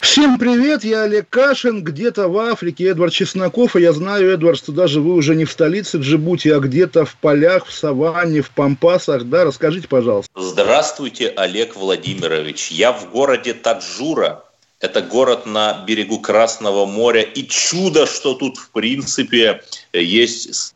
Всем привет, я Олег Кашин, где-то в Африке, Эдвард Чесноков, и я знаю, Эдвард, что даже вы уже не в столице Джибути, а где-то в полях, в саванне, в пампасах, да, расскажите, пожалуйста. Здравствуйте, Олег Владимирович, я в городе Таджура, это город на берегу Красного моря, и чудо, что тут, в принципе, есть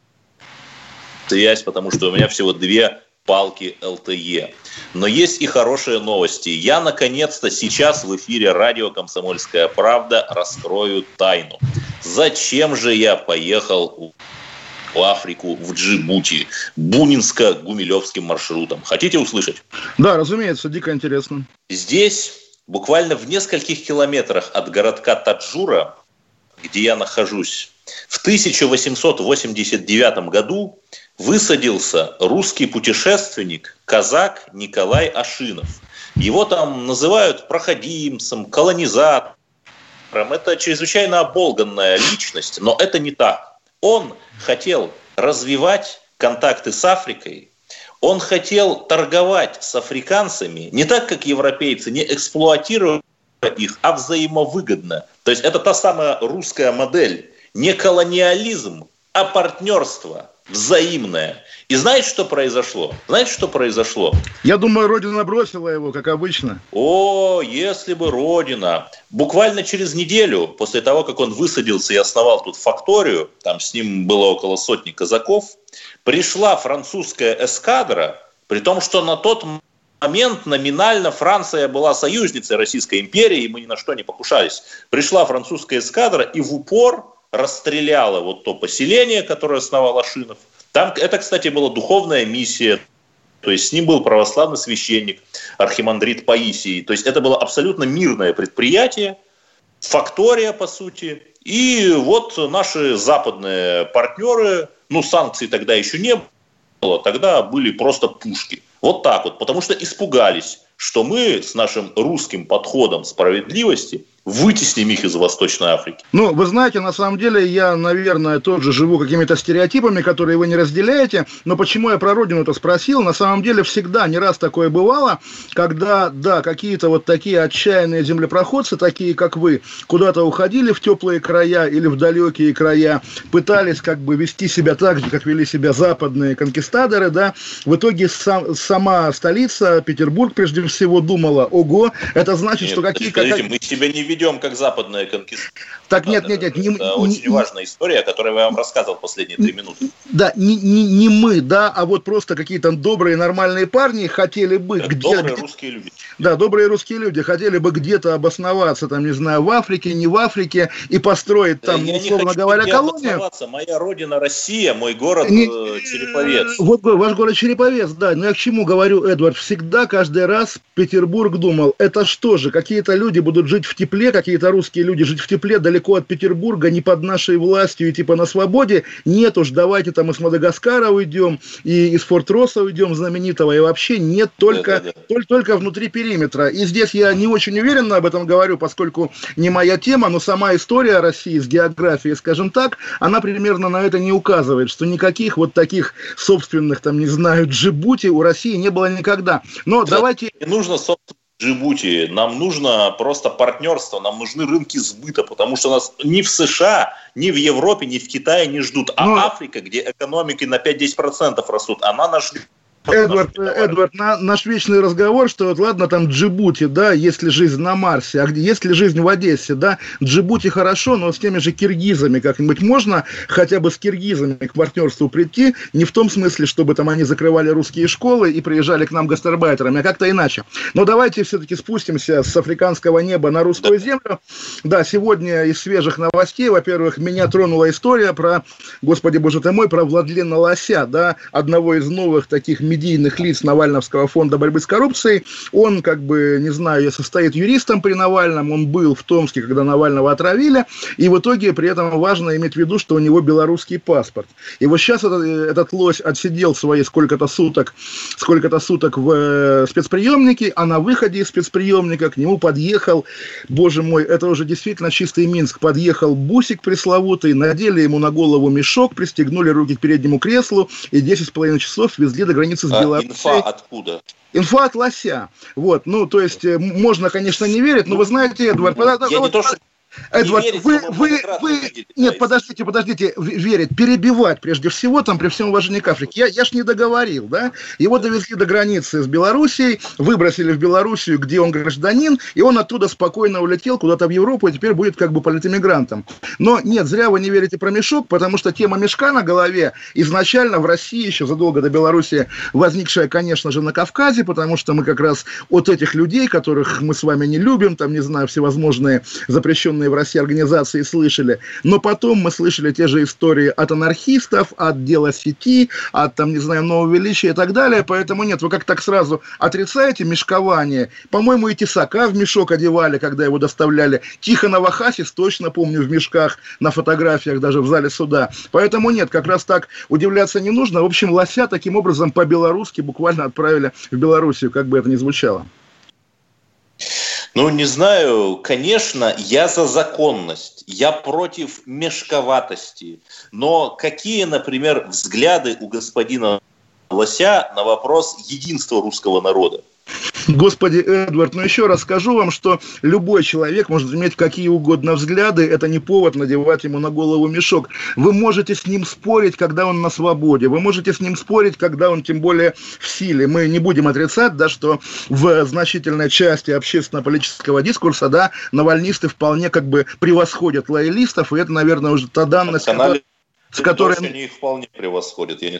связь, потому что у меня всего две палки ЛТЕ. Но есть и хорошие новости. Я, наконец-то, сейчас в эфире радио «Комсомольская правда» раскрою тайну. Зачем же я поехал в Африку, в Джибути, Бунинско-Гумилевским маршрутом? Хотите услышать? Да, разумеется, дико интересно. Здесь, буквально в нескольких километрах от городка Таджура, где я нахожусь, в 1889 году высадился русский путешественник, казак Николай Ашинов. Его там называют проходимцем, колонизатором. Это чрезвычайно оболганная личность, но это не так. Он хотел развивать контакты с Африкой, он хотел торговать с африканцами не так, как европейцы, не эксплуатируя их, а взаимовыгодно. То есть это та самая русская модель. Не колониализм, а партнерство взаимное. И знаете, что произошло? Знаете, что произошло? Я думаю, Родина бросила его, как обычно. О, если бы Родина. Буквально через неделю после того, как он высадился и основал тут факторию, там с ним было около сотни казаков, пришла французская эскадра, при том, что на тот момент номинально Франция была союзницей Российской империи, и мы ни на что не покушались. Пришла французская эскадра и в упор расстреляла вот то поселение, которое основал Ашинов. Там, это, кстати, была духовная миссия, то есть с ним был православный священник, архимандрит Паисий. То есть это было абсолютно мирное предприятие, фактория, по сути. И вот наши западные партнеры, ну, санкций тогда еще не было, тогда были просто пушки. Вот так вот, потому что испугались, что мы с нашим русским подходом справедливости вытесним их из Восточной Африки. Ну, вы знаете, на самом деле я, наверное, тоже живу какими-то стереотипами, которые вы не разделяете, но почему я про родину-то спросил? На самом деле всегда, не раз такое бывало, когда, да, какие-то вот такие отчаянные землепроходцы, такие как вы, куда-то уходили в теплые края или в далекие края, пытались как бы вести себя так же, как вели себя западные конкистадоры, да, в итоге сам, сама столица, Петербург, прежде всего, думала, ого, это значит, Нет, что какие... Скажите, мы себя не ведем как западная конкиста. Так нет, нет, нет. Это Не, очень не, важная история, о которой я вам рассказывал последние три минуты. Да, не, не, не мы, да, а вот просто какие-то добрые, нормальные парни хотели бы Это где, добрые где- русские люди. да, добрые русские люди хотели бы где-то обосноваться, там, не знаю, в Африке, не в Африке, и построить там, я ну, не условно хочу говоря, колонию. Моя родина Россия, мой город Не- э, Череповец. Вот го- ваш город Череповец, да. Но я к чему говорю, Эдвард? Всегда, каждый раз Петербург думал, это что же, какие-то люди будут жить в тепле, какие-то русские люди жить в тепле, далеко от Петербурга, не под нашей властью и типа на свободе. Нет уж, давайте там из Мадагаскара уйдем, и из Форт-Росса уйдем знаменитого, и вообще нет только, только, только внутри периметра. И здесь я не очень уверенно об этом говорю, поскольку не моя тема, но сама история России с географией, скажем так, она примерно на это не указывает, что никаких вот таких собственных, там, не знаю, Джибути у России не было никогда. Но Да. давайте... Не нужно, собственно, Джибути. Нам нужно просто партнерство, нам нужны рынки сбыта, потому что нас ни в США, ни в Европе, ни в Китае не ждут. А Ну, Африка, где экономики на 5-10% растут, она нас ждет. Эдвард. Эдвард, на- наш вечный разговор, что вот ладно, там Джибути, да, есть ли жизнь на Марсе, а где, есть ли жизнь в Одессе, да, Джибути хорошо, но с теми же киргизами как-нибудь можно хотя бы с киргизами к партнерству прийти, не в том смысле, чтобы там они закрывали русские школы и приезжали к нам гастарбайтерами, а как-то иначе. Но давайте все-таки спустимся с африканского неба на русскую землю. Да, сегодня из свежих новостей, во-первых, меня тронула история про, господи боже ты мой, про Владлена Лося, да, одного из новых таких медийных лиц Навальновского фонда борьбы с коррупцией. Он, как бы, не знаю, состоит юристом при Навальном, он был в Томске, когда Навального отравили, и в итоге при этом важно иметь в виду, что у него белорусский паспорт. И вот сейчас этот, этот лось отсидел свои сколько-то суток, сколько-то суток в э, спецприемнике, а на выходе из спецприемника к нему подъехал, боже мой, это уже действительно чистый Минск, подъехал бусик пресловутый, надели ему на голову мешок, пристегнули руки к переднему креслу и 10,5 часов везли до границы с Беларусью. А инфа откуда? Инфа от лося. Вот, ну, то есть, э, можно, конечно, не верить, но вы знаете, Эдвард... Я вот, не то, что Эдвард, верить, вы, вы, вы, видели, нет, подождите, подождите, верить, перебивать прежде всего, там, при всем уважении к Африке, я, я ж не договорил, да, его довезли до границы с Белоруссией, выбросили в Белоруссию, где он гражданин, и он оттуда спокойно улетел куда-то в Европу, и теперь будет как бы политэмигрантом. Но нет, зря вы не верите про мешок, потому что тема мешка на голове изначально в России, еще задолго до Белоруссии, возникшая, конечно же, на Кавказе, потому что мы как раз от этих людей, которых мы с вами не любим, там, не знаю, всевозможные запрещенные запрещенные в России организации слышали, но потом мы слышали те же истории от анархистов, от дела сети, от, там, не знаю, нового величия и так далее, поэтому нет, вы как так сразу отрицаете мешкование. По-моему, и Тесака в мешок одевали, когда его доставляли. Тихонова Хасис, точно помню, в мешках на фотографиях даже в зале суда. Поэтому нет, как раз так удивляться не нужно. В общем, лося таким образом по-белорусски буквально отправили в Белоруссию, как бы это ни звучало. Ну, не знаю, конечно, я за законность, я против мешковатости. Но какие, например, взгляды у господина Лося на вопрос единства русского народа? Господи, Эдвард, ну еще раз скажу вам, что любой человек может иметь какие угодно взгляды, это не повод надевать ему на голову мешок. Вы можете с ним спорить, когда он на свободе, вы можете с ним спорить, когда он тем более в силе. Мы не будем отрицать, да, что в значительной части общественно-политического дискурса, да, навальнисты вполне как бы превосходят лоялистов, и это, наверное, уже та данность, с которой... Они их вполне превосходят, я не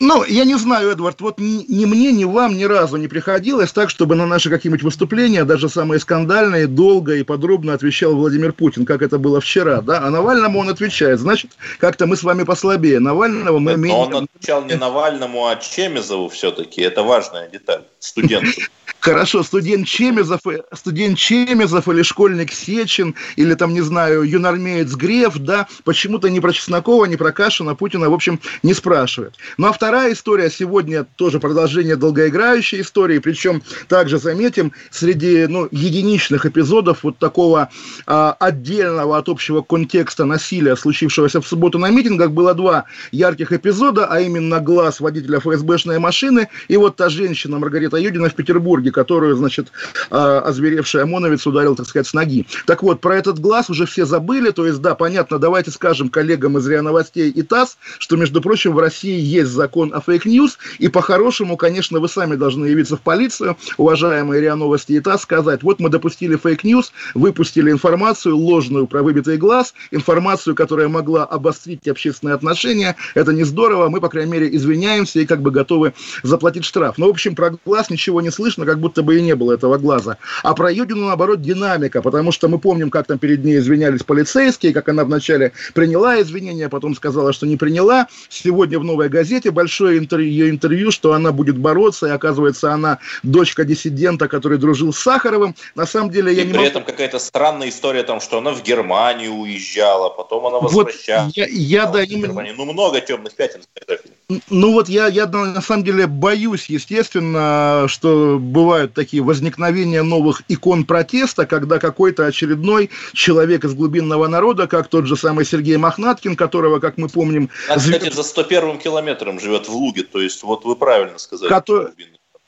ну, я не знаю, Эдвард, вот ни, ни мне, ни вам ни разу не приходилось так, чтобы на наши какие-нибудь выступления, даже самые скандальные, долго и подробно отвечал Владимир Путин, как это было вчера, да, а Навальному он отвечает, значит, как-то мы с вами послабее. Навального мы менее... Но он отвечал не Навальному, а Чемизову все-таки, это важная деталь, студенту. Хорошо, студент Чемезов, студент Чемезов или школьник Сечин, или там, не знаю, юнормеец Греф, да, почему-то ни про Чеснокова, ни про Кашина Путина, в общем, не спрашивают. Ну, а вторая история сегодня тоже продолжение долгоиграющей истории, причем также заметим, среди, ну, единичных эпизодов вот такого а, отдельного от общего контекста насилия, случившегося в субботу на митингах, было два ярких эпизода, а именно глаз водителя ФСБшной машины и вот та женщина Маргарита Юдина в Петербурге, которую, значит, а, озверевший ОМОНовец ударил, так сказать, с ноги. Так вот, про этот глаз уже все забыли, то есть, да, понятно, давайте скажем коллегам из РИА Новостей и ТАСС, что, между прочим, в России есть закон о fake news, и по-хорошему, конечно, вы сами должны явиться в полицию, уважаемые РИА Новости и ТАСС, сказать, вот мы допустили fake news, выпустили информацию ложную про выбитый глаз, информацию, которая могла обострить общественные отношения, это не здорово, мы, по крайней мере, извиняемся и как бы готовы заплатить штраф. Но, в общем, про глаз ничего не слышно, как будто бы и не было этого глаза. А про Юдину, наоборот, динамика, потому что мы помним, как там перед ней извинялись полицейские, как она вначале приняла извинения, потом сказала, что не приняла. Сегодня в «Новой газете» большое интервью, ее интервью, что она будет бороться, и оказывается, она дочка диссидента, который дружил с Сахаровым. На самом деле, я и не при могу... этом какая-то странная история, там, что она в Германию уезжала, потом она возвращалась. Вот я, я да, именно... Ну, много темных пятен Ну, вот я, я на самом деле боюсь, естественно, что бывают такие возникновения новых икон протеста, когда какой-то очередной человек из глубинного народа, как тот же самый Сергей Мохнаткин, которого, как мы помним... А, кстати, за 101 километром живет в Луге, то есть вот вы правильно сказали. Который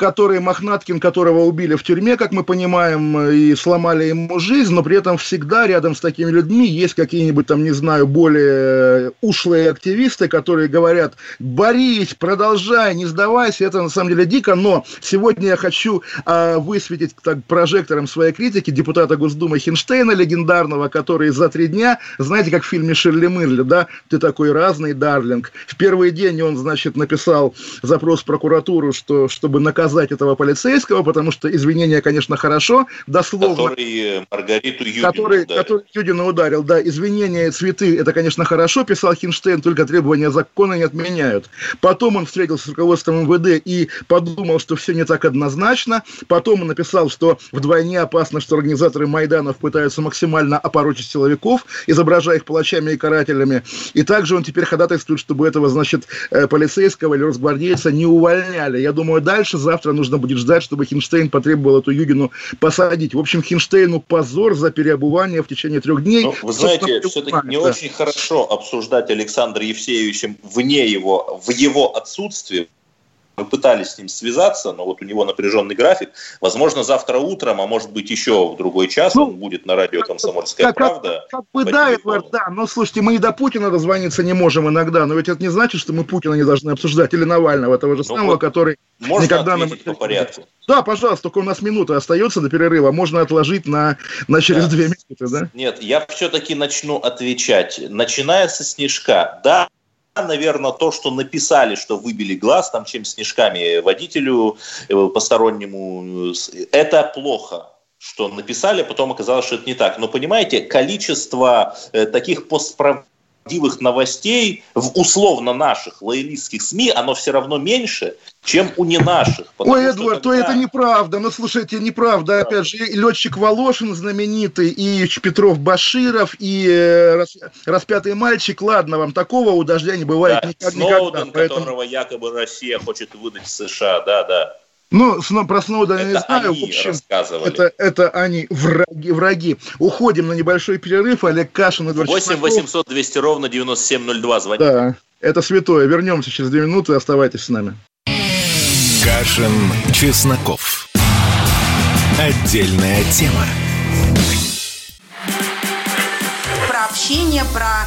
который Мохнаткин, которого убили в тюрьме, как мы понимаем, и сломали ему жизнь, но при этом всегда рядом с такими людьми есть какие-нибудь там, не знаю, более ушлые активисты, которые говорят, борись, продолжай, не сдавайся, это на самом деле дико, но сегодня я хочу э, высветить так, прожектором своей критики депутата Госдумы Хинштейна, легендарного, который за три дня, знаете, как в фильме Ширли Мырли, да, ты такой разный, Дарлинг. В первый день он, значит, написал запрос в прокуратуру, что, чтобы наказать наказать этого полицейского, потому что извинения, конечно, хорошо, дословно. Который Маргариту Юдину который, ударил. Который Юдину ударил, да. Извинения, цветы, это, конечно, хорошо, писал Хинштейн, только требования закона не отменяют. Потом он встретился с руководством МВД и подумал, что все не так однозначно. Потом он написал, что вдвойне опасно, что организаторы Майданов пытаются максимально опорочить силовиков, изображая их палачами и карателями. И также он теперь ходатайствует, чтобы этого, значит, э, полицейского или росгвардейца не увольняли. Я думаю, дальше завтра нужно будет ждать, чтобы Хинштейн потребовал эту Юдину посадить. В общем, Хинштейну позор за переобувание в течение трех дней. Ну, вы знаете, все-таки не да. очень хорошо обсуждать Александра Евсеевичем вне его, в его отсутствии, мы пытались с ним связаться, но вот у него напряженный график. Возможно, завтра утром, а может быть еще в другой час ну, он будет на радио «Комсомольская как, правда». Как, как бы да, Эдвард, да. Но слушайте, мы и до Путина дозвониться не можем иногда, но ведь это не значит, что мы Путина не должны обсуждать, или Навального, того же ну, самого, вот который можно никогда нам... по порядку. Да, пожалуйста, только у нас минута остается до перерыва, можно отложить на, на через да. две минуты, да? Нет, я все-таки начну отвечать. Начиная со снежка, да, наверное, то, что написали, что выбили глаз, там, чем снежками водителю э, постороннему, это плохо что написали, потом оказалось, что это не так. Но понимаете, количество э, таких постправ правдивых новостей в условно наших лоялистских СМИ, оно все равно меньше, чем у не наших. Ой, Эдвард, когда... то это неправда. Ну, слушайте, неправда. Да. Опять же, и летчик Волошин знаменитый, и Петров Баширов, и э, распятый мальчик. Ладно, вам такого у дождя не бывает да. никак, Сноуден, никогда. Поэтому... которого якобы Россия хочет выдать США, да, да. Ну, про Сноудена я не знаю. Они в общем, это, это они враги, враги. Уходим на небольшой перерыв. Олег Кашин, Эдвард 8 800 200 ровно 9702. Звоните. Да, это святое. Вернемся через две минуты. Оставайтесь с нами. Кашин, Чесноков. Отдельная тема. Про общение, про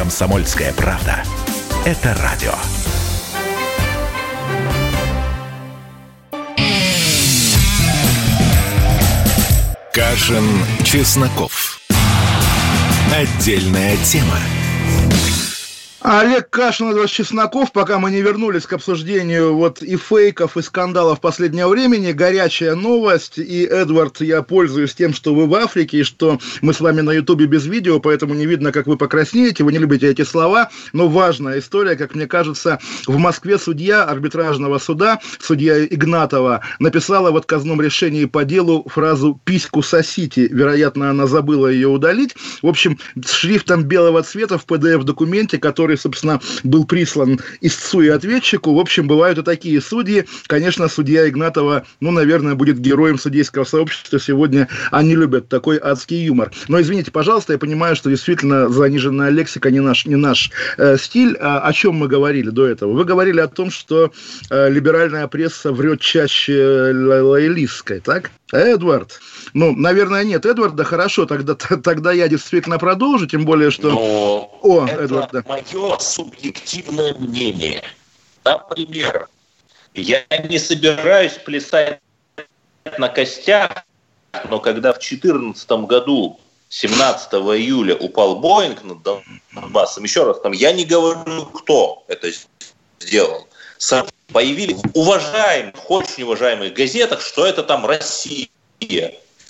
«Комсомольская правда». Это радио. Кашин, Чесноков. Отдельная тема. Олег Кашин, Эдвард Чесноков, пока мы не вернулись к обсуждению вот и фейков, и скандалов последнего времени, горячая новость, и, Эдвард, я пользуюсь тем, что вы в Африке, и что мы с вами на Ютубе без видео, поэтому не видно, как вы покраснеете, вы не любите эти слова, но важная история, как мне кажется, в Москве судья арбитражного суда, судья Игнатова, написала в отказном решении по делу фразу «письку сосите», вероятно, она забыла ее удалить, в общем, с шрифтом белого цвета в PDF-документе, который который, собственно, был прислан истцу и ответчику. В общем, бывают и такие судьи. Конечно, судья Игнатова, ну, наверное, будет героем судейского сообщества сегодня. Они любят такой адский юмор. Но извините, пожалуйста, я понимаю, что действительно заниженная лексика не наш, не наш э, стиль. А о чем мы говорили до этого? Вы говорили о том, что э, либеральная пресса врет чаще лоялистской, так? Эдвард. Ну, наверное, нет. Эдварда, хорошо, тогда, тогда я действительно продолжу, тем более, что... Но О, это Эдвард, да. мое субъективное мнение. Например, я не собираюсь плясать на костях, но когда в 2014 году 17 июля упал Боинг над Донбассом, еще раз, там я не говорю, кто это сделал. Появились уважаемых, очень уважаемых газетах, что это там Россия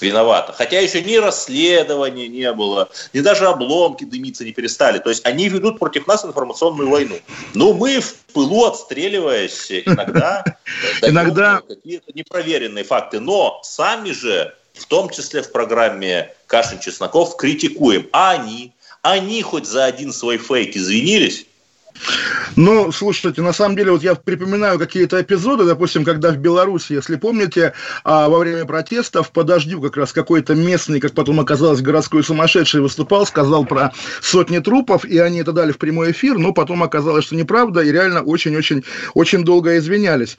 виновата. Хотя еще ни расследования не было, ни даже обломки дымиться не перестали. То есть они ведут против нас информационную войну. Но мы в пылу отстреливаясь иногда иногда какие-то непроверенные факты. Но сами же, в том числе в программе Кашин-Чесноков, критикуем. А они? Они хоть за один свой фейк извинились? Ну, слушайте, на самом деле, вот я припоминаю какие-то эпизоды, допустим, когда в Беларуси, если помните, а, во время протестов по дождю как раз какой-то местный, как потом оказалось, городской сумасшедший выступал, сказал про сотни трупов, и они это дали в прямой эфир, но потом оказалось, что неправда, и реально очень-очень очень долго извинялись.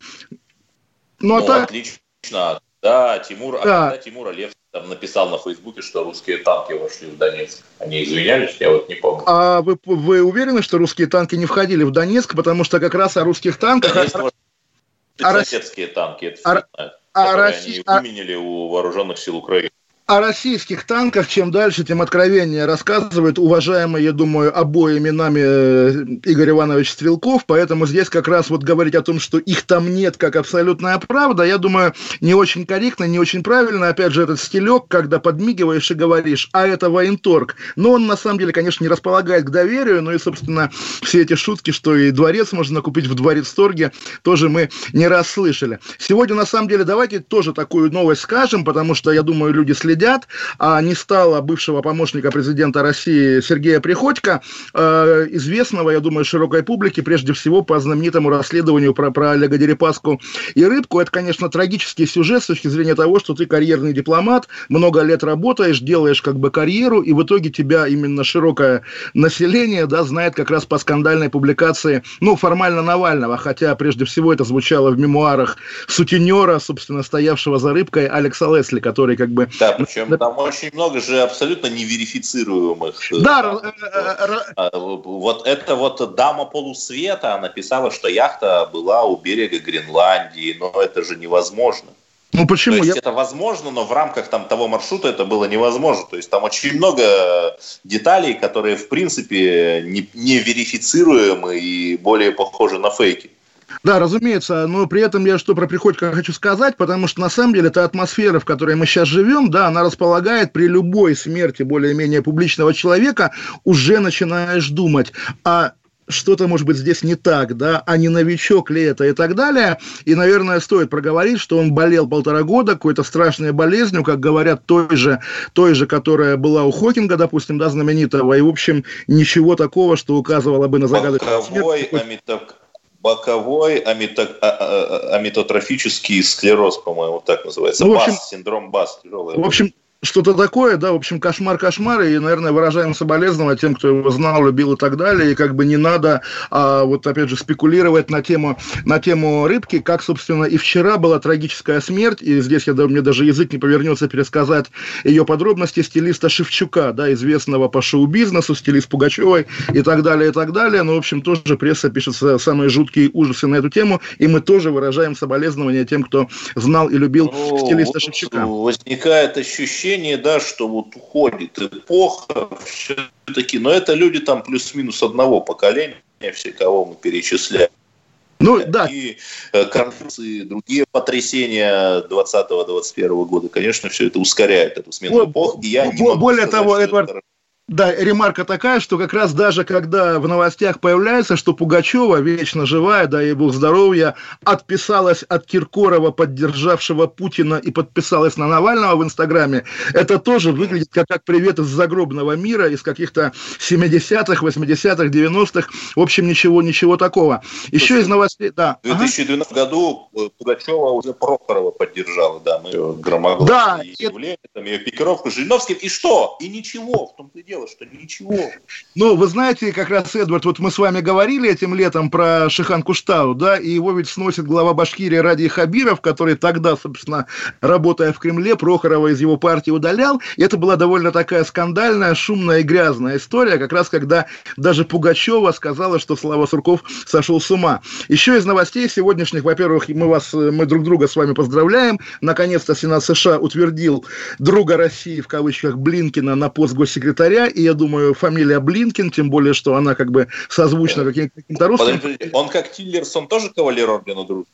Ну, а так... отлично. Да, Тимур, а да. а когда Тимур Алев там написал на Фейсбуке, что русские танки вошли в Донецк. Они извинялись, я вот не помню. А вы, вы уверены, что русские танки не входили в Донецк, потому что как раз о русских танках... Донецк, а соседские танки, это а, знают, а, Россия... они выменили у вооруженных сил Украины о российских танках чем дальше, тем откровеннее рассказывает уважаемый, я думаю, обоими нами э, Игорь Иванович Стрелков, поэтому здесь как раз вот говорить о том, что их там нет, как абсолютная правда, я думаю, не очень корректно, не очень правильно, опять же, этот стилек, когда подмигиваешь и говоришь, а это военторг, но он на самом деле, конечно, не располагает к доверию, ну и, собственно, все эти шутки, что и дворец можно купить в дворец торге, тоже мы не раз слышали. Сегодня, на самом деле, давайте тоже такую новость скажем, потому что, я думаю, люди следят следят, а не стало бывшего помощника президента России Сергея Приходько, э, известного, я думаю, широкой публике, прежде всего по знаменитому расследованию про, про Олега Дерипаску и Рыбку. Это, конечно, трагический сюжет с точки зрения того, что ты карьерный дипломат, много лет работаешь, делаешь как бы карьеру, и в итоге тебя именно широкое население, да, знает как раз по скандальной публикации, ну, формально Навального, хотя прежде всего это звучало в мемуарах сутенера, собственно, стоявшего за Рыбкой Алекса Лесли, который как бы причем там очень много же абсолютно неверифицируемых. Да, вот это вот дама полусвета написала, что яхта была у берега Гренландии, но это же невозможно. Ну почему? То есть Я... это возможно, но в рамках там того маршрута это было невозможно. То есть там очень много деталей, которые в принципе не, не верифицируемы и более похожи на фейки. Да, разумеется, но при этом я что про Приходько хочу сказать, потому что на самом деле эта атмосфера, в которой мы сейчас живем, да, она располагает при любой смерти более-менее публичного человека, уже начинаешь думать, а что-то, может быть, здесь не так, да, а не новичок ли это и так далее. И, наверное, стоит проговорить, что он болел полтора года какой-то страшной болезнью, как говорят, той же, той же, которая была у Хокинга, допустим, да, знаменитого. И, в общем, ничего такого, что указывало бы на загадочную смерть боковой амито, а, а, амитотрофический склероз, по-моему, так называется. Ну, общем, БАС, синдром БАС. Тяжелый. В общем, что-то такое, да, в общем, кошмар-кошмар, и, наверное, выражаем соболезнования тем, кто его знал, любил и так далее, и как бы не надо, а, вот опять же, спекулировать на тему, на тему рыбки, как, собственно, и вчера была трагическая смерть, и здесь я, мне даже язык не повернется пересказать ее подробности стилиста Шевчука, да, известного по шоу-бизнесу, стилист Пугачевой и так далее, и так далее, но, в общем, тоже пресса пишет самые жуткие ужасы на эту тему, и мы тоже выражаем соболезнования тем, кто знал и любил ну, стилиста Шевчука. Возникает ощущение, ощущение, да, что вот уходит эпоха, все-таки, но это люди там плюс-минус одного поколения, все, кого мы перечисляем. Ну, да. И э, конфликты, другие потрясения 20-21 года, конечно, все это ускоряет эту смену эпох. И я не более сказать, того, Эдвард, это да, ремарка такая, что как раз даже когда в новостях появляется, что Пугачева, вечно живая, да и бог здоровья, отписалась от Киркорова, поддержавшего Путина, и подписалась на Навального в Инстаграме, это тоже выглядит как, как привет из загробного мира, из каких-то 70-х, 80-х, 90-х. В общем, ничего, ничего такого. Еще Слушай, из новостей, да. В 2012 ага. году э, Пугачева уже Прохорова поддержала, да, мы громогласно да, явление, это... там ее пикировку с Жириновским, и что? И ничего, в том-то и дело дело, что ничего. Ну, вы знаете, как раз, Эдвард, вот мы с вами говорили этим летом про Шихан Куштау, да, и его ведь сносит глава Башкирии Ради Хабиров, который тогда, собственно, работая в Кремле, Прохорова из его партии удалял. И это была довольно такая скандальная, шумная и грязная история, как раз когда даже Пугачева сказала, что Слава Сурков сошел с ума. Еще из новостей сегодняшних, во-первых, мы вас, мы друг друга с вами поздравляем. Наконец-то Сенат США утвердил друга России, в кавычках, Блинкина на пост госсекретаря, и я думаю, фамилия Блинкин, тем более, что она как бы созвучна каким-то русским. Он как Тиллерсон тоже кавалер ордена дружбы?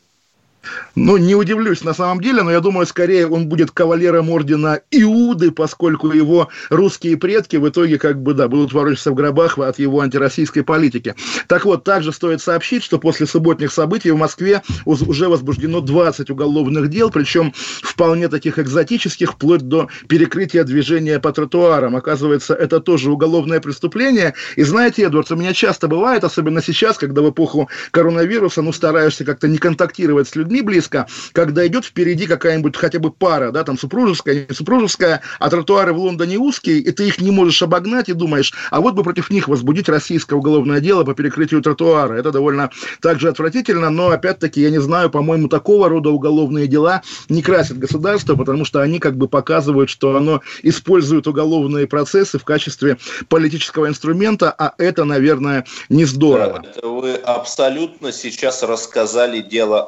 Ну, не удивлюсь на самом деле, но я думаю, скорее он будет кавалером ордена Иуды, поскольку его русские предки в итоге как бы, да, будут ворочаться в гробах от его антироссийской политики. Так вот, также стоит сообщить, что после субботних событий в Москве уже возбуждено 20 уголовных дел, причем вполне таких экзотических, вплоть до перекрытия движения по тротуарам. Оказывается, это тоже уголовное преступление. И знаете, Эдвард, у меня часто бывает, особенно сейчас, когда в эпоху коронавируса, ну, стараешься как-то не контактировать с людьми, детьми близко, когда идет впереди какая-нибудь хотя бы пара, да, там супружеская, не супружеская, а тротуары в Лондоне узкие, и ты их не можешь обогнать, и думаешь, а вот бы против них возбудить российское уголовное дело по перекрытию тротуара. Это довольно также отвратительно, но, опять-таки, я не знаю, по-моему, такого рода уголовные дела не красят государство, потому что они как бы показывают, что оно использует уголовные процессы в качестве политического инструмента, а это, наверное, не здорово. Да, вы абсолютно сейчас рассказали дело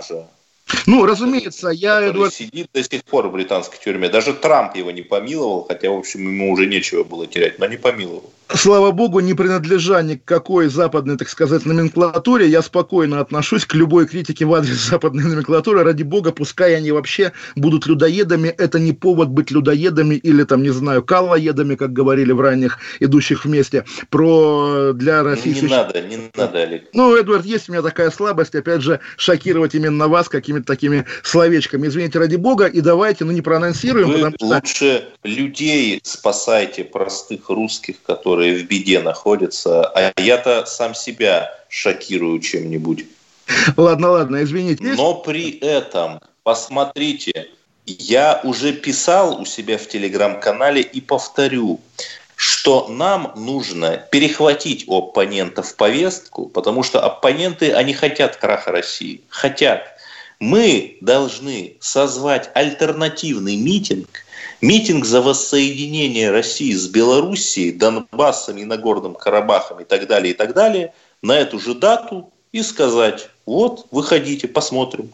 answer Ну, разумеется, я... Эдуард... сидит до сих пор в британской тюрьме. Даже Трамп его не помиловал, хотя, в общем, ему уже нечего было терять, но не помиловал слава богу, не принадлежа ни к какой западной, так сказать, номенклатуре, я спокойно отношусь к любой критике в адрес западной номенклатуры. Ради бога, пускай они вообще будут людоедами, это не повод быть людоедами или, там, не знаю, каллоедами, как говорили в ранних идущих вместе, про для России... Не надо, не надо, Олег. Ну, Эдвард, есть у меня такая слабость, опять же, шокировать именно вас какими-то такими словечками. Извините, ради бога, и давайте, ну, не проанонсируем, Вы потому что... лучше людей спасайте, простых русских, которые в беде находятся, а я-то сам себя шокирую чем-нибудь. Ладно, ладно, извините. Но при этом, посмотрите, я уже писал у себя в телеграм-канале и повторю, что нам нужно перехватить у оппонентов повестку, потому что оппоненты, они хотят краха России, хотят. Мы должны созвать альтернативный митинг – Митинг за воссоединение России с Белоруссией, Донбассом и Нагорным Карабахом и так далее, и так далее, на эту же дату и сказать, вот, выходите, посмотрим.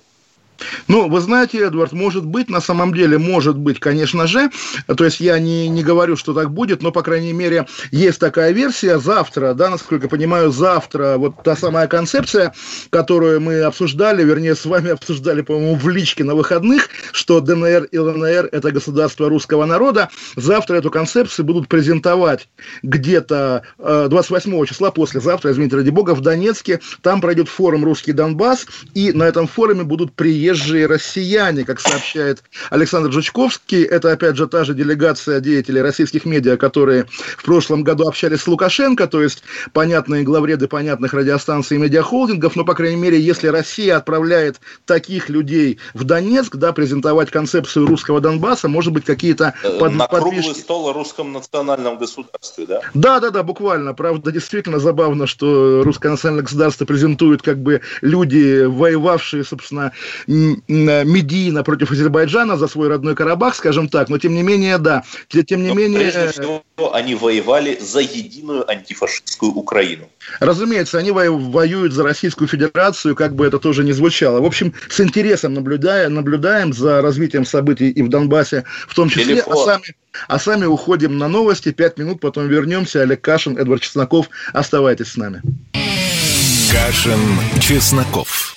Ну, вы знаете, Эдвард, может быть, на самом деле, может быть, конечно же, то есть я не, не говорю, что так будет, но, по крайней мере, есть такая версия, завтра, да, насколько понимаю, завтра вот та самая концепция, которую мы обсуждали, вернее, с вами обсуждали, по-моему, в личке на выходных, что ДНР и ЛНР – это государство русского народа, завтра эту концепцию будут презентовать где-то 28 э, числа, послезавтра, извините, ради бога, в Донецке, там пройдет форум «Русский Донбасс», и на этом форуме будут приехать приезжие россияне, как сообщает Александр Жучковский. Это, опять же, та же делегация деятелей российских медиа, которые в прошлом году общались с Лукашенко, то есть понятные главреды понятных радиостанций и медиахолдингов, но, по крайней мере, если Россия отправляет таких людей в Донецк, да, презентовать концепцию русского Донбасса, может быть, какие-то э, под, На подвижки. круглый стол о русском национальном государстве, да? Да, да, да, буквально. Правда, действительно забавно, что русское национальное государство презентуют как бы люди, воевавшие, собственно, медийно против Азербайджана за свой родной Карабах, скажем так, но тем не менее, да, тем не но менее... Прежде всего, они воевали за единую антифашистскую Украину. Разумеется, они воюют за Российскую Федерацию, как бы это тоже не звучало. В общем, с интересом наблюдая, наблюдаем за развитием событий и в Донбассе в том числе, а сами, а сами уходим на новости, пять минут, потом вернемся. Олег Кашин, Эдвард Чесноков, оставайтесь с нами. Кашин, Чесноков.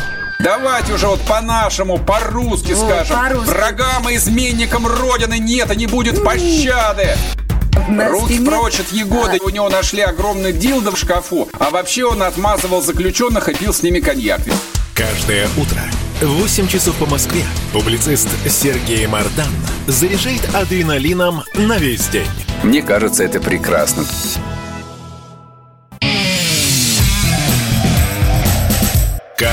Давайте уже вот по-нашему, по-русски вот, скажем. По Врагам и изменникам Родины нет и не будет пощады. Руки стене... прочь от Егоды. А. У него нашли огромный дилдо в шкафу. А вообще он отмазывал заключенных и пил с ними коньяк. Каждое утро в 8 часов по Москве публицист Сергей Мардан заряжает адреналином на весь день. Мне кажется, это прекрасно.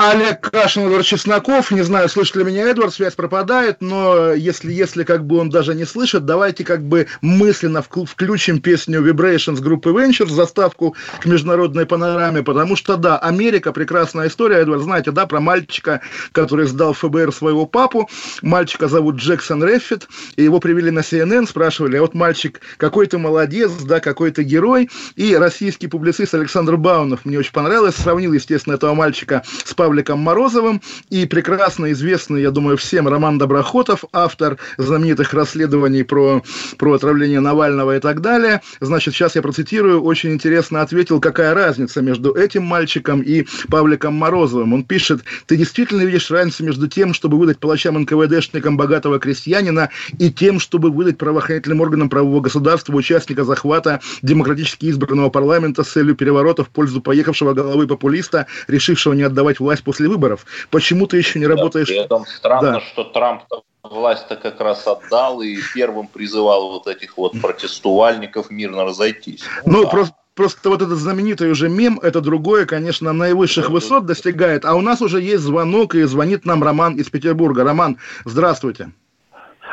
Олег Кашин, Эдвард Чесноков. Не знаю, слышит ли меня Эдвард, связь пропадает, но если, если как бы он даже не слышит, давайте как бы мысленно включим песню Vibrations группы Ventures, заставку к международной панораме, потому что, да, Америка, прекрасная история, Эдвард, знаете, да, про мальчика, который сдал ФБР своего папу. Мальчика зовут Джексон Реффит, и его привели на CNN, спрашивали, а вот мальчик, какой ты молодец, да, какой ты герой. И российский публицист Александр Баунов, мне очень понравилось, сравнил, естественно, этого мальчика с папой Павликом Морозовым и прекрасно известный, я думаю, всем Роман Доброхотов, автор знаменитых расследований про, про отравление Навального и так далее. Значит, сейчас я процитирую, очень интересно ответил, какая разница между этим мальчиком и Павликом Морозовым. Он пишет, ты действительно видишь разницу между тем, чтобы выдать палачам НКВДшникам богатого крестьянина и тем, чтобы выдать правоохранительным органам правового государства участника захвата демократически избранного парламента с целью переворота в пользу поехавшего головы популиста, решившего не отдавать власть после выборов. Почему ты еще не да, работаешь? При этом странно, да. что Трамп власть-то как раз отдал и первым призывал вот этих вот протестувальников мирно разойтись. Ну, да. просто Просто вот этот знаменитый уже мем, это другое, конечно, наивысших высот достигает. А у нас уже есть звонок, и звонит нам Роман из Петербурга. Роман, здравствуйте.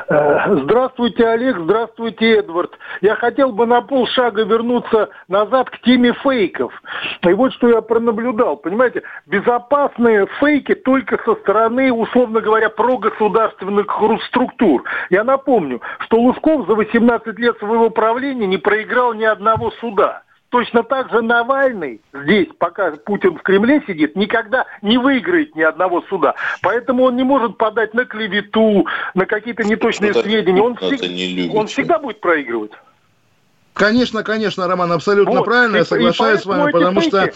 Э, здравствуйте, Олег, здравствуйте, Эдвард. Я хотел бы на полшага вернуться назад к теме фейков. И вот что я пронаблюдал. Понимаете, безопасные фейки только со стороны, условно говоря, прогосударственных структур. Я напомню, что Лужков за 18 лет своего правления не проиграл ни одного суда. Точно так же Навальный здесь, пока Путин в Кремле сидит, никогда не выиграет ни одного суда. Поэтому он не может подать на клевету, на какие-то неточные это, сведения. Он, всег... не он всегда будет проигрывать. Конечно, конечно, Роман, абсолютно вот. правильно, и, я соглашаюсь с вами, потому что...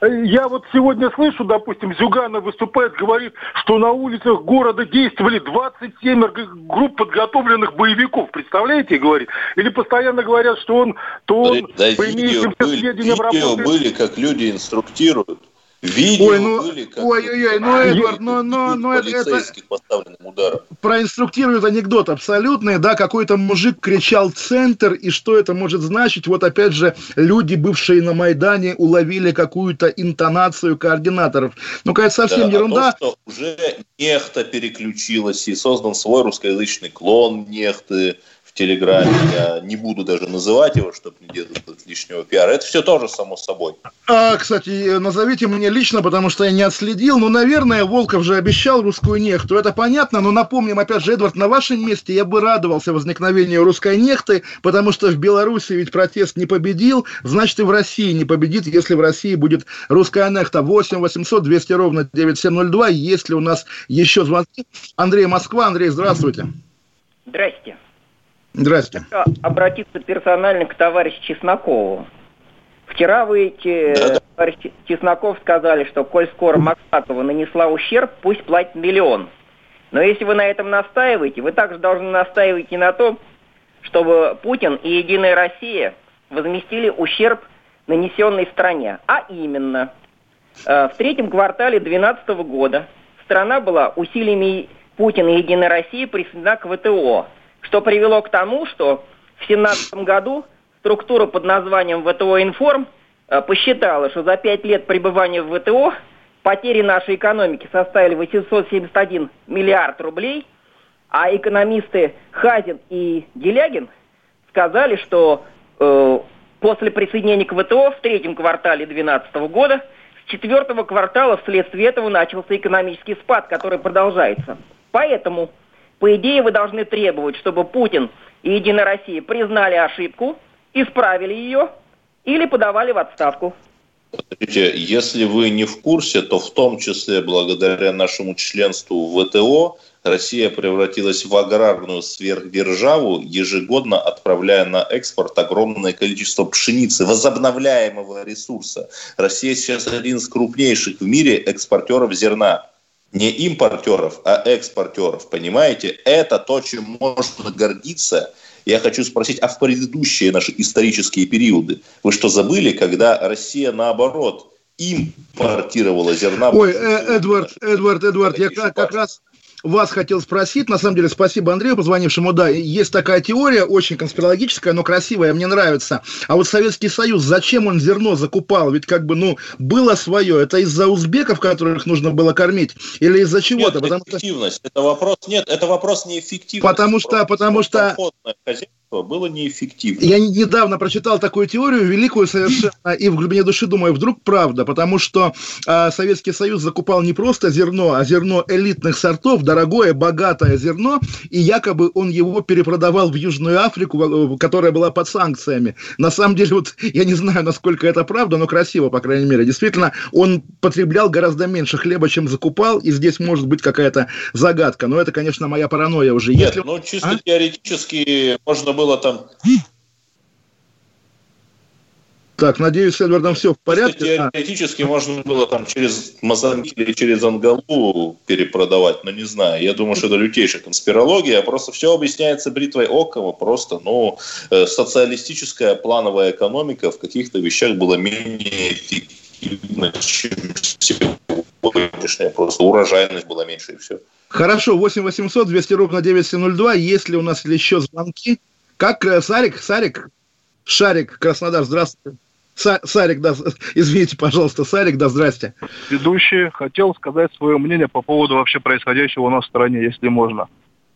Я вот сегодня слышу, допустим, Зюганов выступает, говорит, что на улицах города действовали 27 групп подготовленных боевиков. Представляете, говорит? Или постоянно говорят, что он, то он да, по имеющимся сведениям работает. были, как люди инструктируют. Видео ой, ну, были, как ой, ой, ой, ну, Эдвард, ну, ну, ну это, это поставленным ударом. проинструктирует анекдот абсолютный, да, какой-то мужик кричал «центр», и что это может значить? Вот опять же, люди, бывшие на Майдане, уловили какую-то интонацию координаторов. Ну, какая совсем да, ерунда. То, что уже нехта переключилась и создан свой русскоязычный клон нехты, Телеграме, я не буду даже называть его, чтобы не делать лишнего пиара. Это все тоже само собой. А, кстати, назовите мне лично, потому что я не отследил. Ну, наверное, Волков же обещал русскую нехту. Это понятно, но напомним, опять же, Эдвард, на вашем месте я бы радовался возникновению русской нехты, потому что в Беларуси ведь протест не победил, значит и в России не победит, если в России будет русская нехта. 8 800 200 ровно 9702. Есть ли у нас еще звонки? Андрей Москва. Андрей, здравствуйте. Здрасте. Здрасте. Обратиться персонально к товарищу Чеснокову. Вчера вы, эти, товарищ Чесноков, сказали, что коль скоро Максатова нанесла ущерб, пусть платит миллион. Но если вы на этом настаиваете, вы также должны настаивать и на том, чтобы Путин и Единая Россия возместили ущерб, нанесенный стране. А именно, э, в третьем квартале 2012 года страна была усилиями Путина и Единой России присоединена к ВТО – что привело к тому, что в 2017 году структура под названием ВТО «Информ» э, посчитала, что за пять лет пребывания в ВТО потери нашей экономики составили 871 миллиард рублей, а экономисты Хазин и Делягин сказали, что э, после присоединения к ВТО в третьем квартале 2012 года с четвертого квартала вследствие этого начался экономический спад, который продолжается. Поэтому по идее, вы должны требовать, чтобы Путин и Единая Россия признали ошибку, исправили ее или подавали в отставку. Смотрите, если вы не в курсе, то в том числе благодаря нашему членству в ВТО Россия превратилась в аграрную сверхдержаву, ежегодно отправляя на экспорт огромное количество пшеницы, возобновляемого ресурса. Россия сейчас один из крупнейших в мире экспортеров зерна не импортеров, а экспортеров. Понимаете? Это то, чем можно гордиться. Я хочу спросить, а в предыдущие наши исторические периоды вы что забыли, когда Россия наоборот импортировала зерна? Ой, э, Эдвард, Эдвард, Эдвард, я как, как раз вас хотел спросить, на самом деле, спасибо Андрею, позвонившему, да, есть такая теория, очень конспирологическая, но красивая, мне нравится. А вот Советский Союз, зачем он зерно закупал? Ведь как бы, ну, было свое. Это из-за узбеков, которых нужно было кормить? Или из-за чего-то? Нет, потому эффективность. Что... Это вопрос, нет, это вопрос не эффективности. Потому что, потому что... было неэффективно. Я недавно прочитал такую теорию, великую совершенно, и в глубине души думаю, вдруг правда, потому что э, Советский Союз закупал не просто зерно, а зерно элитных сортов, дорогое, богатое зерно, и якобы он его перепродавал в Южную Африку, которая была под санкциями. На самом деле, вот я не знаю, насколько это правда, но красиво, по крайней мере. Действительно, он потреблял гораздо меньше хлеба, чем закупал, и здесь может быть какая-то загадка. Но это, конечно, моя паранойя уже. Нет, Если... ну чисто а? теоретически можно было там так, надеюсь, с Эдвардом все в порядке. Теоретически а. можно было там через Мозамбик или через Ангалу перепродавать, но не знаю. Я думаю, что это лютейшая конспирология. Просто все объясняется бритвой Окова. Просто, ну, э, социалистическая плановая экономика в каких-то вещах была менее эффективна, чем сегодняшняя. Просто урожайность была меньше и все. Хорошо, 8 800 200 ровно 9702. Есть ли у нас еще звонки? Как э, Сарик, Сарик, Шарик, Краснодар, здравствуйте. Сарик, да, извините, пожалуйста, Сарик, да, здрасте. Ведущий, хотел сказать свое мнение по поводу вообще происходящего у нас в стране, если можно.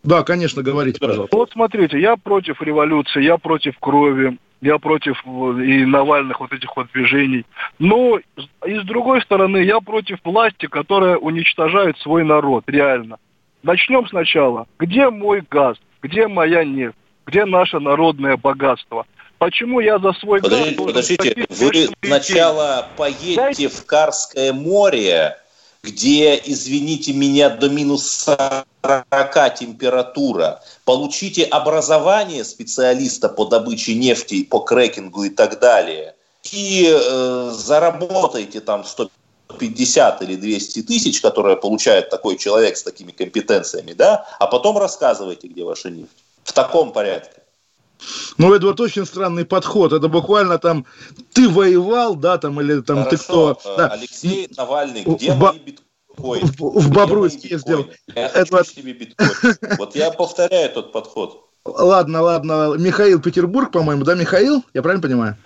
Да, конечно, говорите, пожалуйста. Вот смотрите, я против революции, я против крови, я против и Навальных вот этих вот движений. Но и с другой стороны, я против власти, которая уничтожает свой народ, реально. Начнем сначала. Где мой газ? Где моя нефть? Где наше народное богатство? Почему я за свой Подождите, газ... Подождите, вы сначала поедете Дайте... в Карское море, где, извините меня, до минус 40 температура, получите образование специалиста по добыче нефти, по крекингу и так далее, и э, заработайте там 150 или 200 тысяч, которые получает такой человек с такими компетенциями, да, а потом рассказывайте, где ваша нефть. В таком порядке. Ну, это вот очень странный подход. Это буквально там ты воевал, да, там, или там Хорошо. ты кто. Э, да. Алексей Навальный, где Ба- мои биткоины? В, в Бобруйске ездил. Я это... хочу себе биткоин. Вот я повторяю тот подход. Ладно, ладно. Михаил Петербург, по-моему, да, Михаил? Я правильно понимаю?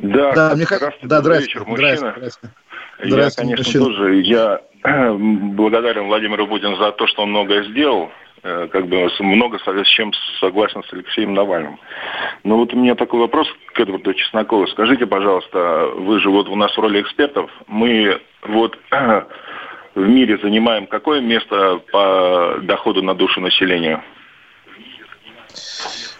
Да, да Миха... здравствуйте, да, здравствуйте, вечер, мужчина. Здравствуйте, здравствуйте. Я, конечно, мужчина. тоже, я благодарен Владимиру Путину за то, что он многое сделал как бы много с чем согласен с Алексеем Навальным. Но вот у меня такой вопрос к Эдварду Чеснокову. Скажите, пожалуйста, вы же вот у нас в роли экспертов, мы вот в мире занимаем какое место по доходу на душу населения?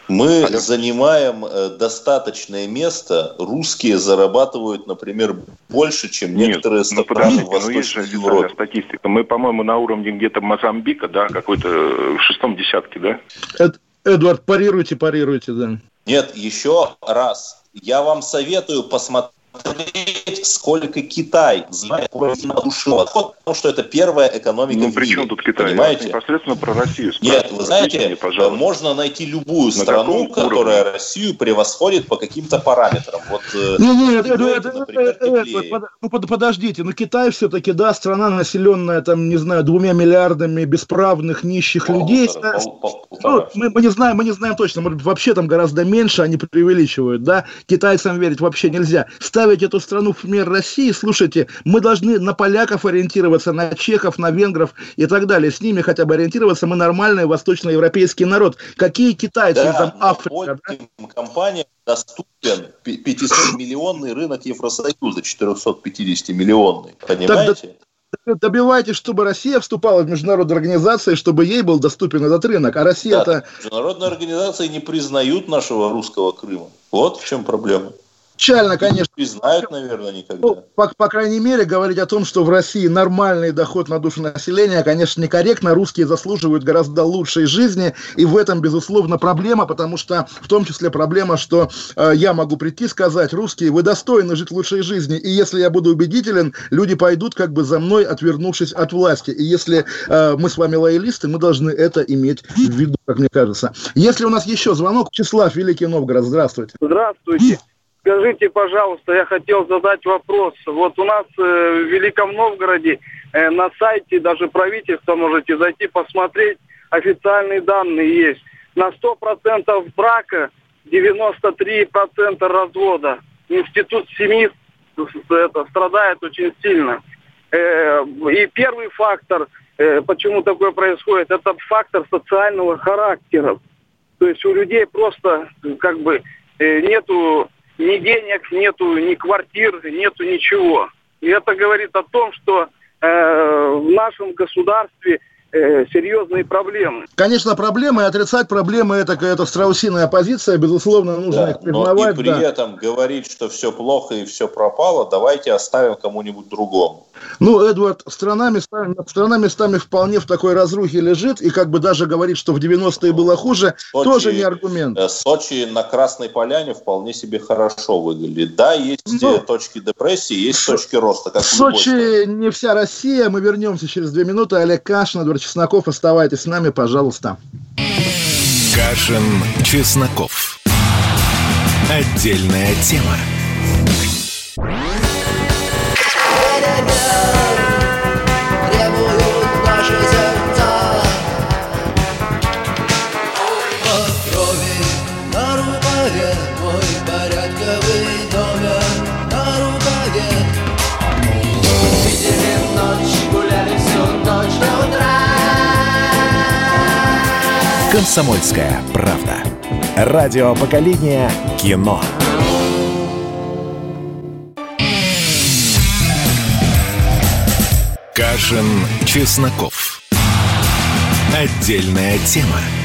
Мы Алло. занимаем э, достаточное место. Русские зарабатывают, например, больше, чем некоторые Нет, ну, страны в Восточной ну, Европе. статистика. Мы, по-моему, на уровне где-то Мозамбика, да, какой-то в шестом десятке, да? Эд, Эдвард, парируйте, парируйте, да. Нет, еще раз. Я вам советую посмотреть посмотреть, сколько Китай знает про душевный отход, потому что это первая экономика ну, в мире. тут Китай? Понимаете? непосредственно про Россию. Нет, вы знаете, мне, можно найти любую На страну, которая уровне? Россию превосходит по каким-то параметрам. Вот, э, нет, нет, это, это, например, это, это, ну, подождите, ну Китай все-таки, да, страна, населенная, там, не знаю, двумя миллиардами бесправных, нищих пол, людей. Пол, пол, пол, ну, мы, мы, не знаем, мы не знаем точно, может вообще там гораздо меньше, они преувеличивают, да, китайцам верить вообще нельзя. Ставить эту страну в пример России, слушайте, мы должны на поляков ориентироваться, на чехов, на венгров и так далее. С ними хотя бы ориентироваться. Мы нормальный восточноевропейский народ. Какие китайцы да, там Африка? Да? компания доступен 500-миллионный рынок Евросоюза, 450-миллионный. Понимаете? Так, добивайтесь, чтобы Россия вступала в международные организации, чтобы ей был доступен этот рынок. А Россия да. Международные организации не признают нашего русского Крыма. Вот в чем проблема. Печально, конечно. Не знают, наверное, никогда. Ну, по, по крайней мере, говорить о том, что в России нормальный доход на душу населения, конечно, некорректно. Русские заслуживают гораздо лучшей жизни, и в этом, безусловно, проблема, потому что в том числе проблема, что э, я могу прийти и сказать, русские, вы достойны жить лучшей жизни, и если я буду убедителен, люди пойдут как бы за мной, отвернувшись от власти. И если э, мы с вами лоялисты, мы должны это иметь в виду, как мне кажется. Если у нас еще звонок, Числав, Великий Новгород, здравствуйте. Здравствуйте. Скажите, пожалуйста, я хотел задать вопрос. Вот у нас э, в Великом Новгороде э, на сайте даже правительства можете зайти посмотреть, официальные данные есть. На 100% брака 93% развода. Институт семьи это, страдает очень сильно. Э, и первый фактор, э, почему такое происходит, это фактор социального характера. То есть у людей просто как бы э, нету ни денег, нету ни квартир, нету ничего. И это говорит о том, что э, в нашем государстве э, серьезные проблемы. Конечно, проблемы, и отрицать проблемы это, это страусиная позиция, безусловно, нужно да, их признавать. Но и при да. этом говорить, что все плохо и все пропало, давайте оставим кому-нибудь другому. Ну, Эдвард, страна местами, страна местами вполне в такой разрухе лежит, и как бы даже говорить, что в 90-е было хуже, Сочи, тоже не аргумент. Э, Сочи на Красной Поляне вполне себе хорошо выглядит. Да, есть ну, точки депрессии, есть точки роста. Как Сочи не вся Россия, мы вернемся через две минуты. Олег Кашин, Эдвард Чесноков, оставайтесь с нами, пожалуйста. Кашин, Чесноков. Отдельная тема. «Комсомольская правда». Радио поколения кино. Кашин, Чесноков. Отдельная тема.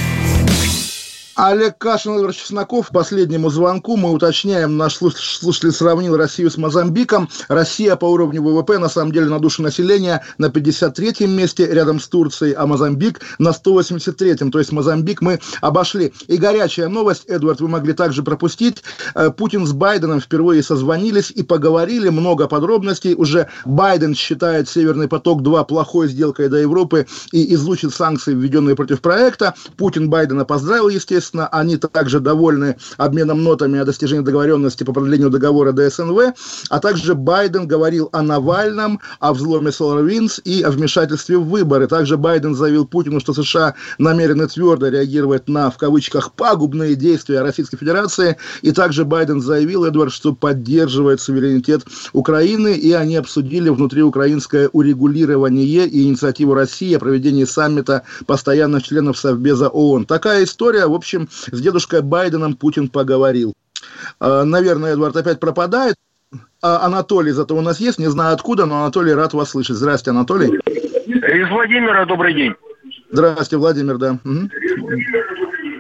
Олег Кашин, Игорь Чесноков. По последнему звонку мы уточняем, наш слушатель сравнил Россию с Мозамбиком. Россия по уровню ВВП, на самом деле, на душу населения на 53-м месте рядом с Турцией, а Мозамбик на 183-м. То есть Мозамбик мы обошли. И горячая новость, Эдвард, вы могли также пропустить. Э, Путин с Байденом впервые созвонились и поговорили. Много подробностей. Уже Байден считает «Северный поток-2» плохой сделкой до Европы и изучит санкции, введенные против проекта. Путин Байдена поздравил, естественно Соответственно, они также довольны обменом нотами о достижении договоренности по продлению договора ДСНВ, а также Байден говорил о Навальном, о взломе SolarWinds и о вмешательстве в выборы. Также Байден заявил Путину, что США намерены твердо реагировать на, в кавычках, пагубные действия Российской Федерации. И также Байден заявил, Эдвард, что поддерживает суверенитет Украины, и они обсудили внутриукраинское урегулирование и инициативу России о проведении саммита постоянных членов Совбеза ООН. Такая история, в общем, общем, с дедушкой Байденом Путин поговорил. А, наверное, Эдвард опять пропадает. А Анатолий зато у нас есть, не знаю откуда, но Анатолий рад вас слышать. Здравствуйте, Анатолий. Из Владимира добрый день. Здравствуйте, Владимир, да. Угу.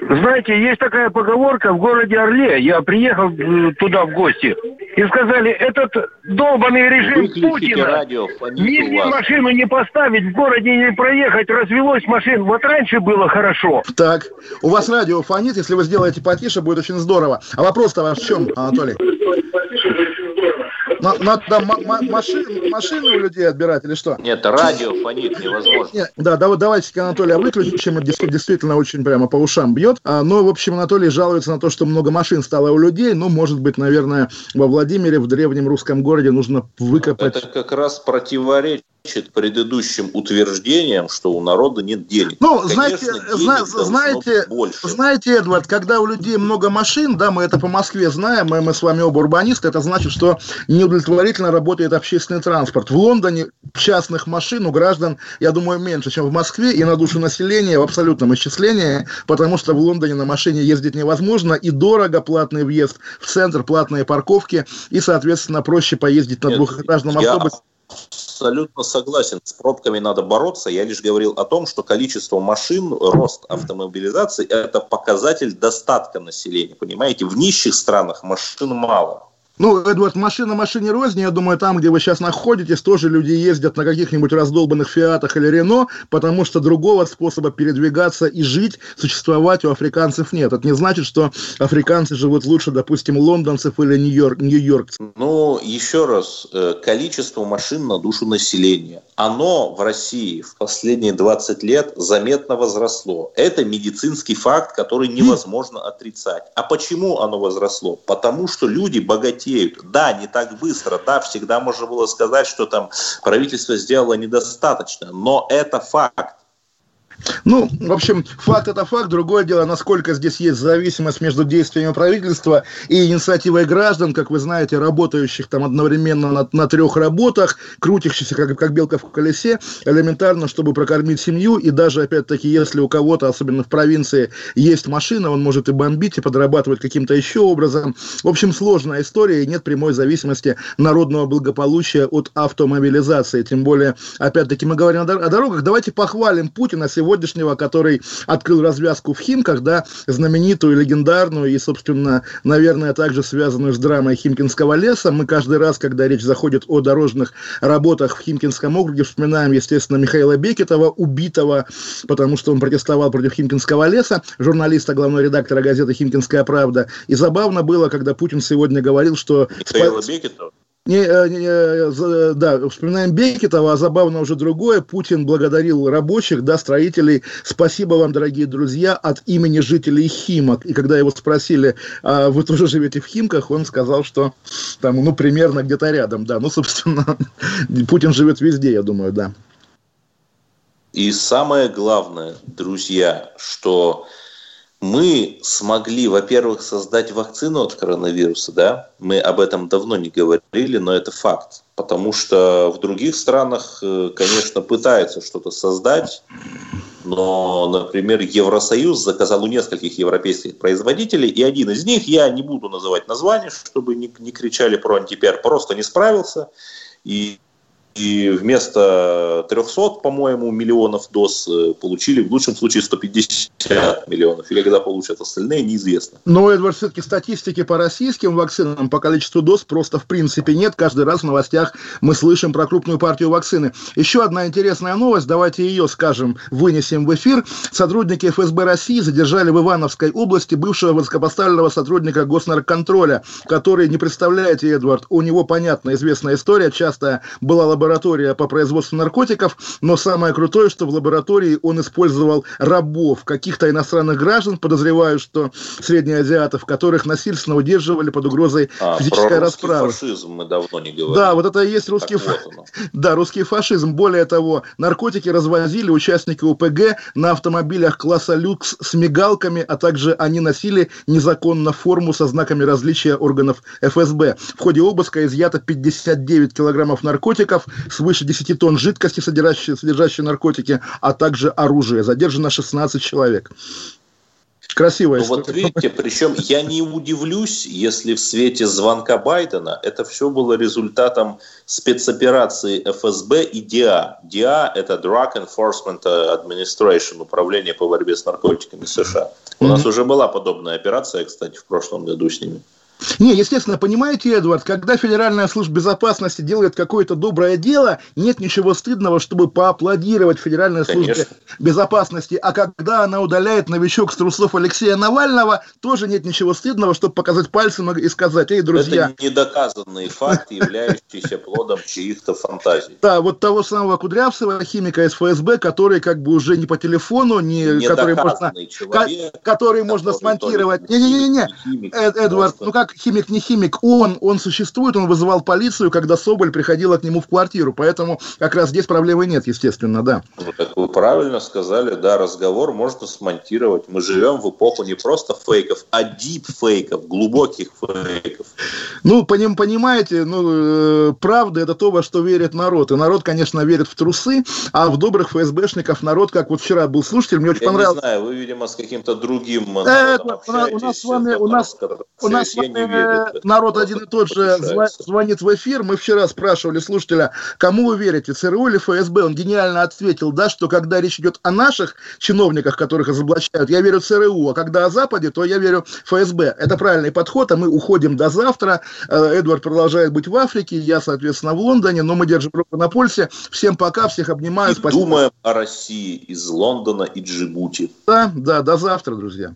Знаете, есть такая поговорка в городе Орле. Я приехал э, туда в гости. И сказали, этот долбанный режим Выключите Путина, радио, ни машину не поставить, в городе не проехать, развелось машин. Вот раньше было хорошо. Так, у вас радио фонит, если вы сделаете потише, будет очень здорово. А вопрос-то ваш в чем, Анатолий? Надо машины, машины у людей отбирать или что? Нет, радио фонит невозможно. Нет, да, давайте Анатолия выключим, это действительно очень прямо по ушам бьет. А, но, в общем, Анатолий жалуется на то, что много машин стало у людей. Ну, может быть, наверное, во Владимире, в древнем русском городе нужно выкопать... Это как раз противоречит предыдущим утверждением, что у народа нет денег. Ну, Конечно, знаете, зна- знаете, больше. знаете, Эдвард, когда у людей много машин, да, мы это по Москве знаем, мы, мы с вами оба урбанисты, это значит, что неудовлетворительно работает общественный транспорт. В Лондоне частных машин у граждан, я думаю, меньше, чем в Москве, и на душу населения в абсолютном исчислении, потому что в Лондоне на машине ездить невозможно, и дорого платный въезд в центр, платные парковки, и, соответственно, проще поездить на Нет, двухэтажном автобусе абсолютно согласен. С пробками надо бороться. Я лишь говорил о том, что количество машин, рост автомобилизации – это показатель достатка населения. Понимаете, в нищих странах машин мало. Ну, Эдвард, машина машине рознь. Я думаю, там, где вы сейчас находитесь, тоже люди ездят на каких-нибудь раздолбанных Фиатах или Рено, потому что другого способа передвигаться и жить, существовать у африканцев нет. Это не значит, что африканцы живут лучше, допустим, лондонцев или нью-йорк, нью-йоркцев. Ну, еще раз, э, количество машин на душу населения, оно в России в последние 20 лет заметно возросло. Это медицинский факт, который невозможно отрицать. А почему оно возросло? Потому что люди богатеют. Да, не так быстро, да, всегда можно было сказать, что там правительство сделало недостаточно, но это факт. Ну, в общем, факт это факт. Другое дело, насколько здесь есть зависимость между действиями правительства и инициативой граждан, как вы знаете, работающих там одновременно на, на трех работах, крутящихся как, как белка в колесе, элементарно, чтобы прокормить семью. И даже, опять-таки, если у кого-то, особенно в провинции, есть машина, он может и бомбить, и подрабатывать каким-то еще образом. В общем, сложная история, и нет прямой зависимости народного благополучия от автомобилизации. Тем более, опять-таки, мы говорим о дорогах. Давайте похвалим Путина сегодняшнего, который открыл развязку в Химках, да, знаменитую, легендарную и, собственно, наверное, также связанную с драмой Химкинского леса. Мы каждый раз, когда речь заходит о дорожных работах в Химкинском округе, вспоминаем, естественно, Михаила Бекетова, убитого, потому что он протестовал против Химкинского леса, журналиста, главного редактора газеты «Химкинская правда». И забавно было, когда Путин сегодня говорил, что... Михаила Бекетова? Не, э, не, э, да, вспоминаем Бекетова, а забавно уже другое. Путин благодарил рабочих, да, строителей. Спасибо вам, дорогие друзья, от имени жителей Химок. И когда его спросили, а вы тоже живете в Химках, он сказал, что там, ну, примерно где-то рядом, да. Ну, собственно, Путин живет везде, я думаю, да. И самое главное, друзья, что мы смогли, во-первых, создать вакцину от коронавируса, да, мы об этом давно не говорили, но это факт, потому что в других странах, э, конечно, пытаются что-то создать, но, например, Евросоюз заказал у нескольких европейских производителей, и один из них, я не буду называть название, чтобы не, не кричали про антипиар, просто не справился, и и вместо 300, по-моему, миллионов доз э, получили в лучшем случае 150 миллионов. Или когда получат остальные, неизвестно. Но, Эдвард, все-таки статистики по российским вакцинам по количеству доз просто в принципе нет. Каждый раз в новостях мы слышим про крупную партию вакцины. Еще одна интересная новость, давайте ее, скажем, вынесем в эфир. Сотрудники ФСБ России задержали в Ивановской области бывшего высокопоставленного сотрудника госнарконтроля, который, не представляете, Эдвард, у него, понятно, известная история, часто была лаборатория по производству наркотиков, но самое крутое, что в лаборатории он использовал рабов, каких-то иностранных граждан, подозреваю, что среднеазиатов, которых насильственно удерживали под угрозой а, физической расправы. фашизм мы давно не говорили. Да, вот это и есть русский, фа... вот да, русский фашизм. Более того, наркотики развозили участники УПГ на автомобилях класса люкс с мигалками, а также они носили незаконно форму со знаками различия органов ФСБ. В ходе обыска изъято 59 килограммов наркотиков, свыше 10 тонн жидкости, содержащей, содержащей наркотики, а также оружие. Задержано 16 человек. Красивая ну, Вот видите, причем я не удивлюсь, если в свете звонка Байдена это все было результатом спецоперации ФСБ и ДИА. ДИА – это Drug Enforcement Administration, управление по борьбе с наркотиками США. У mm-hmm. нас уже была подобная операция, кстати, в прошлом году с ними. Не, естественно, понимаете, Эдвард, когда Федеральная служба безопасности делает какое-то доброе дело, нет ничего стыдного, чтобы поаплодировать Федеральной службе Конечно. безопасности. А когда она удаляет новичок с трусов Алексея Навального, тоже нет ничего стыдного, чтобы показать пальцем и сказать, эй, друзья... Это недоказанный факт, являющийся плодом чьих-то фантазий. Да, вот того самого Кудрявцева, химика из ФСБ, который как бы уже не по телефону, не... Который можно, человек, который можно смонтировать... Не-не-не, Эдвард, ну как химик не химик, он, он существует, он вызывал полицию, когда Соболь приходила к нему в квартиру, поэтому как раз здесь проблемы нет, естественно, да. Как вы правильно сказали, да, разговор можно смонтировать. Мы живем в эпоху не просто фейков, а дип-фейков, глубоких фейков. Ну, поним, понимаете, ну, э, правда это то, во что верит народ. И народ, конечно, верит в трусы, а в добрых ФСБшников народ, как вот вчера был слушатель, мне очень Я понравилось. не знаю, вы, видимо, с каким-то другим э, у нас с вами, у нас, у нас с вами народ один и тот же звонит в эфир. Мы вчера спрашивали слушателя, кому вы верите, ЦРУ или ФСБ? Он гениально ответил, да, что когда речь идет о наших чиновниках, которых разоблачают, я верю ЦРУ, а когда о Западе, то я верю ФСБ. Это правильный подход, а мы уходим до завтра. Э, Эдвард продолжает быть в Африке, я, соответственно, в Лондоне, но мы держим руку на пульсе. Всем пока, всех обнимаю. И спасибо. думаем о России из Лондона и Джибути. Да, да, до завтра, друзья.